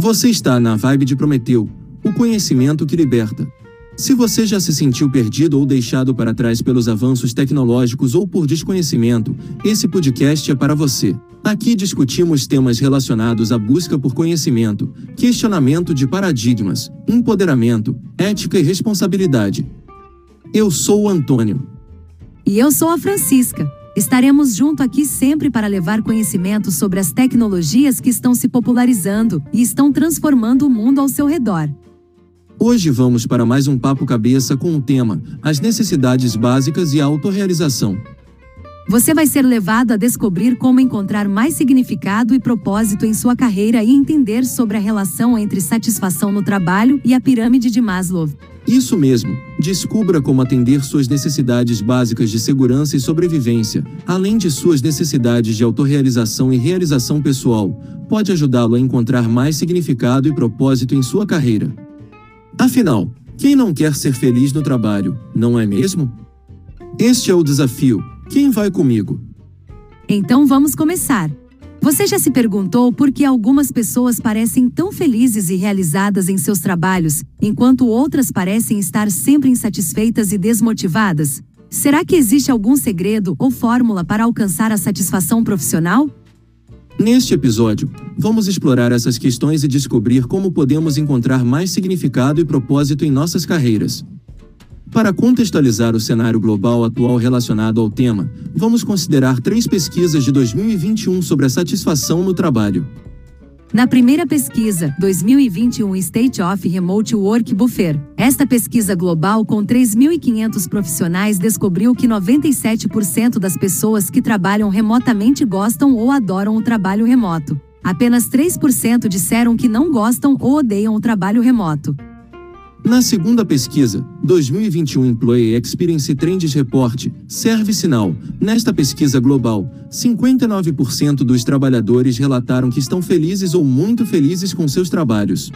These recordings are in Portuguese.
Você está na vibe de Prometeu, o conhecimento que liberta. Se você já se sentiu perdido ou deixado para trás pelos avanços tecnológicos ou por desconhecimento, esse podcast é para você. Aqui discutimos temas relacionados à busca por conhecimento, questionamento de paradigmas, empoderamento, ética e responsabilidade. Eu sou o Antônio. E eu sou a Francisca. Estaremos junto aqui sempre para levar conhecimento sobre as tecnologias que estão se popularizando e estão transformando o mundo ao seu redor. Hoje vamos para mais um papo cabeça com o tema: as necessidades básicas e a autorrealização. Você vai ser levado a descobrir como encontrar mais significado e propósito em sua carreira e entender sobre a relação entre satisfação no trabalho e a pirâmide de Maslow. Isso mesmo, descubra como atender suas necessidades básicas de segurança e sobrevivência, além de suas necessidades de autorrealização e realização pessoal, pode ajudá-lo a encontrar mais significado e propósito em sua carreira. Afinal, quem não quer ser feliz no trabalho, não é mesmo? Este é o desafio. Quem vai comigo? Então vamos começar. Você já se perguntou por que algumas pessoas parecem tão felizes e realizadas em seus trabalhos, enquanto outras parecem estar sempre insatisfeitas e desmotivadas? Será que existe algum segredo ou fórmula para alcançar a satisfação profissional? Neste episódio, vamos explorar essas questões e descobrir como podemos encontrar mais significado e propósito em nossas carreiras. Para contextualizar o cenário global atual relacionado ao tema, vamos considerar três pesquisas de 2021 sobre a satisfação no trabalho. Na primeira pesquisa, 2021 State of Remote Work Buffer, esta pesquisa global com 3.500 profissionais descobriu que 97% das pessoas que trabalham remotamente gostam ou adoram o trabalho remoto. Apenas 3% disseram que não gostam ou odeiam o trabalho remoto. Na segunda pesquisa, 2021 Employee Experience Trends Report, Service Now, nesta pesquisa global, 59% dos trabalhadores relataram que estão felizes ou muito felizes com seus trabalhos.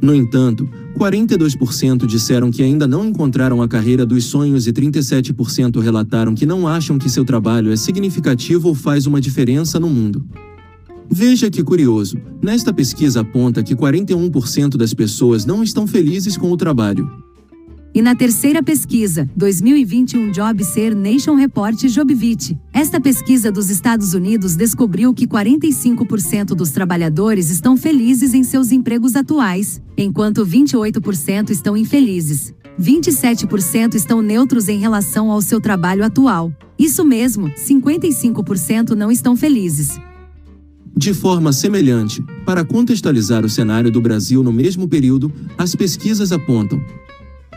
No entanto, 42% disseram que ainda não encontraram a carreira dos sonhos e 37% relataram que não acham que seu trabalho é significativo ou faz uma diferença no mundo. Veja que curioso, nesta pesquisa aponta que 41% das pessoas não estão felizes com o trabalho. E na terceira pesquisa, 2021 Job Ser Nation Report Jobvit, esta pesquisa dos Estados Unidos descobriu que 45% dos trabalhadores estão felizes em seus empregos atuais, enquanto 28% estão infelizes. 27% estão neutros em relação ao seu trabalho atual. Isso mesmo, 55% não estão felizes. De forma semelhante, para contextualizar o cenário do Brasil no mesmo período, as pesquisas apontam.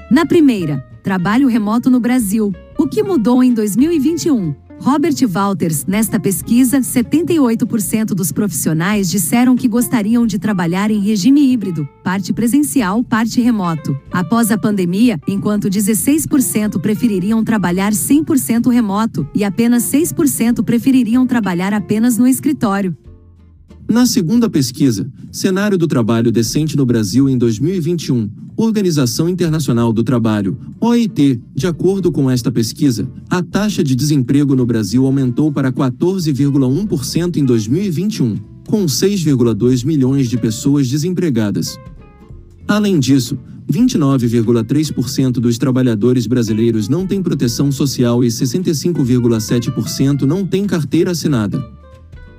Na primeira, trabalho remoto no Brasil. O que mudou em 2021? Robert Walters, nesta pesquisa, 78% dos profissionais disseram que gostariam de trabalhar em regime híbrido, parte presencial, parte remoto. Após a pandemia, enquanto 16% prefeririam trabalhar 100% remoto e apenas 6% prefeririam trabalhar apenas no escritório. Na segunda pesquisa, Cenário do Trabalho Decente no Brasil em 2021, Organização Internacional do Trabalho, OIT, de acordo com esta pesquisa, a taxa de desemprego no Brasil aumentou para 14,1% em 2021, com 6,2 milhões de pessoas desempregadas. Além disso, 29,3% dos trabalhadores brasileiros não têm proteção social e 65,7% não têm carteira assinada.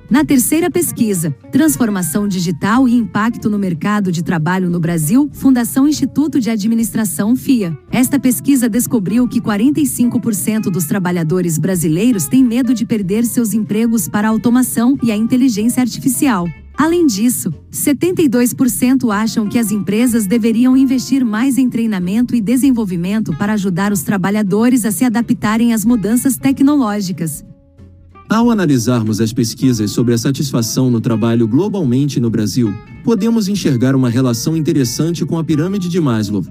Na terceira pesquisa, Transformação Digital e Impacto no Mercado de Trabalho no Brasil, Fundação Instituto de Administração FIA. Esta pesquisa descobriu que 45% dos trabalhadores brasileiros têm medo de perder seus empregos para a automação e a inteligência artificial. Além disso, 72% acham que as empresas deveriam investir mais em treinamento e desenvolvimento para ajudar os trabalhadores a se adaptarem às mudanças tecnológicas. Ao analisarmos as pesquisas sobre a satisfação no trabalho globalmente no Brasil, podemos enxergar uma relação interessante com a pirâmide de Maslow.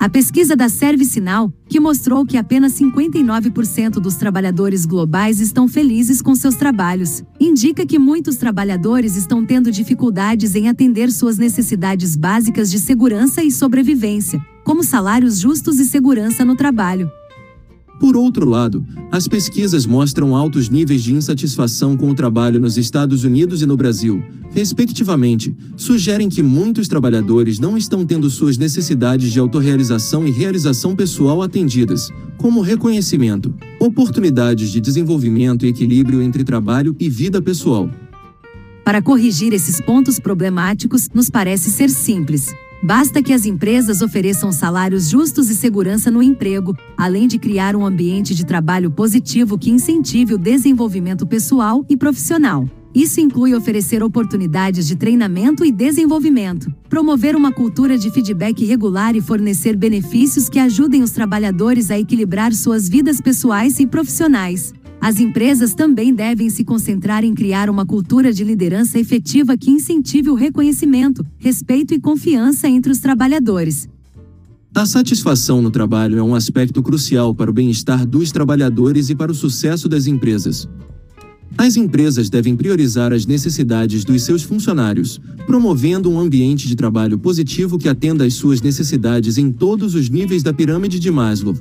A pesquisa da ServiceNow, que mostrou que apenas 59% dos trabalhadores globais estão felizes com seus trabalhos, indica que muitos trabalhadores estão tendo dificuldades em atender suas necessidades básicas de segurança e sobrevivência, como salários justos e segurança no trabalho. Por outro lado, as pesquisas mostram altos níveis de insatisfação com o trabalho nos Estados Unidos e no Brasil, respectivamente, sugerem que muitos trabalhadores não estão tendo suas necessidades de autorrealização e realização pessoal atendidas, como reconhecimento, oportunidades de desenvolvimento e equilíbrio entre trabalho e vida pessoal. Para corrigir esses pontos problemáticos, nos parece ser simples. Basta que as empresas ofereçam salários justos e segurança no emprego, além de criar um ambiente de trabalho positivo que incentive o desenvolvimento pessoal e profissional. Isso inclui oferecer oportunidades de treinamento e desenvolvimento, promover uma cultura de feedback regular e fornecer benefícios que ajudem os trabalhadores a equilibrar suas vidas pessoais e profissionais. As empresas também devem se concentrar em criar uma cultura de liderança efetiva que incentive o reconhecimento, respeito e confiança entre os trabalhadores. A satisfação no trabalho é um aspecto crucial para o bem-estar dos trabalhadores e para o sucesso das empresas. As empresas devem priorizar as necessidades dos seus funcionários, promovendo um ambiente de trabalho positivo que atenda às suas necessidades em todos os níveis da pirâmide de Maslow.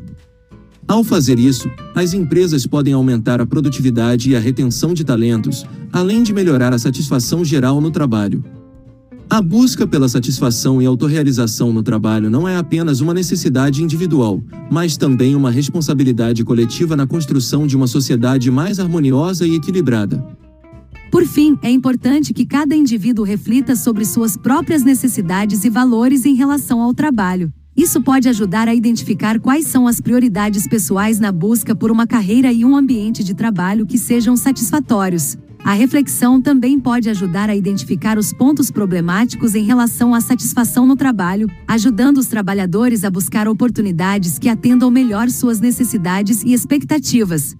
Ao fazer isso, as empresas podem aumentar a produtividade e a retenção de talentos, além de melhorar a satisfação geral no trabalho. A busca pela satisfação e autorrealização no trabalho não é apenas uma necessidade individual, mas também uma responsabilidade coletiva na construção de uma sociedade mais harmoniosa e equilibrada. Por fim, é importante que cada indivíduo reflita sobre suas próprias necessidades e valores em relação ao trabalho. Isso pode ajudar a identificar quais são as prioridades pessoais na busca por uma carreira e um ambiente de trabalho que sejam satisfatórios. A reflexão também pode ajudar a identificar os pontos problemáticos em relação à satisfação no trabalho, ajudando os trabalhadores a buscar oportunidades que atendam melhor suas necessidades e expectativas.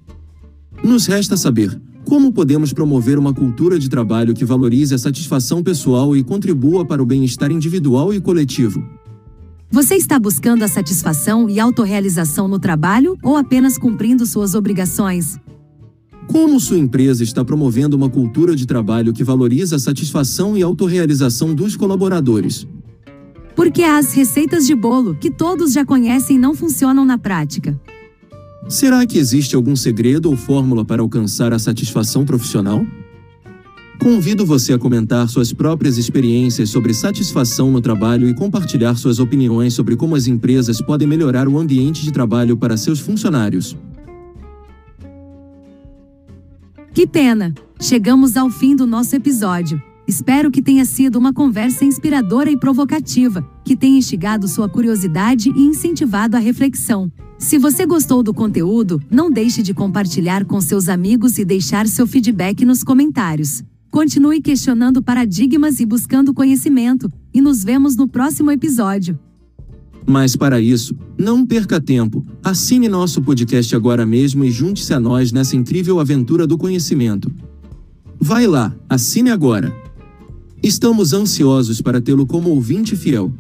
Nos resta saber como podemos promover uma cultura de trabalho que valorize a satisfação pessoal e contribua para o bem-estar individual e coletivo. Você está buscando a satisfação e autorrealização no trabalho ou apenas cumprindo suas obrigações? Como sua empresa está promovendo uma cultura de trabalho que valoriza a satisfação e autorrealização dos colaboradores? Porque as receitas de bolo que todos já conhecem não funcionam na prática. Será que existe algum segredo ou fórmula para alcançar a satisfação profissional? Convido você a comentar suas próprias experiências sobre satisfação no trabalho e compartilhar suas opiniões sobre como as empresas podem melhorar o ambiente de trabalho para seus funcionários. Que pena! Chegamos ao fim do nosso episódio. Espero que tenha sido uma conversa inspiradora e provocativa, que tenha instigado sua curiosidade e incentivado a reflexão. Se você gostou do conteúdo, não deixe de compartilhar com seus amigos e deixar seu feedback nos comentários. Continue questionando paradigmas e buscando conhecimento, e nos vemos no próximo episódio. Mas para isso, não perca tempo. Assine nosso podcast agora mesmo e junte-se a nós nessa incrível aventura do conhecimento. Vai lá, assine agora. Estamos ansiosos para tê-lo como ouvinte fiel.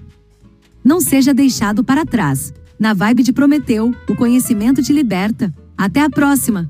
Não seja deixado para trás. Na vibe de Prometeu, o conhecimento te liberta. Até a próxima!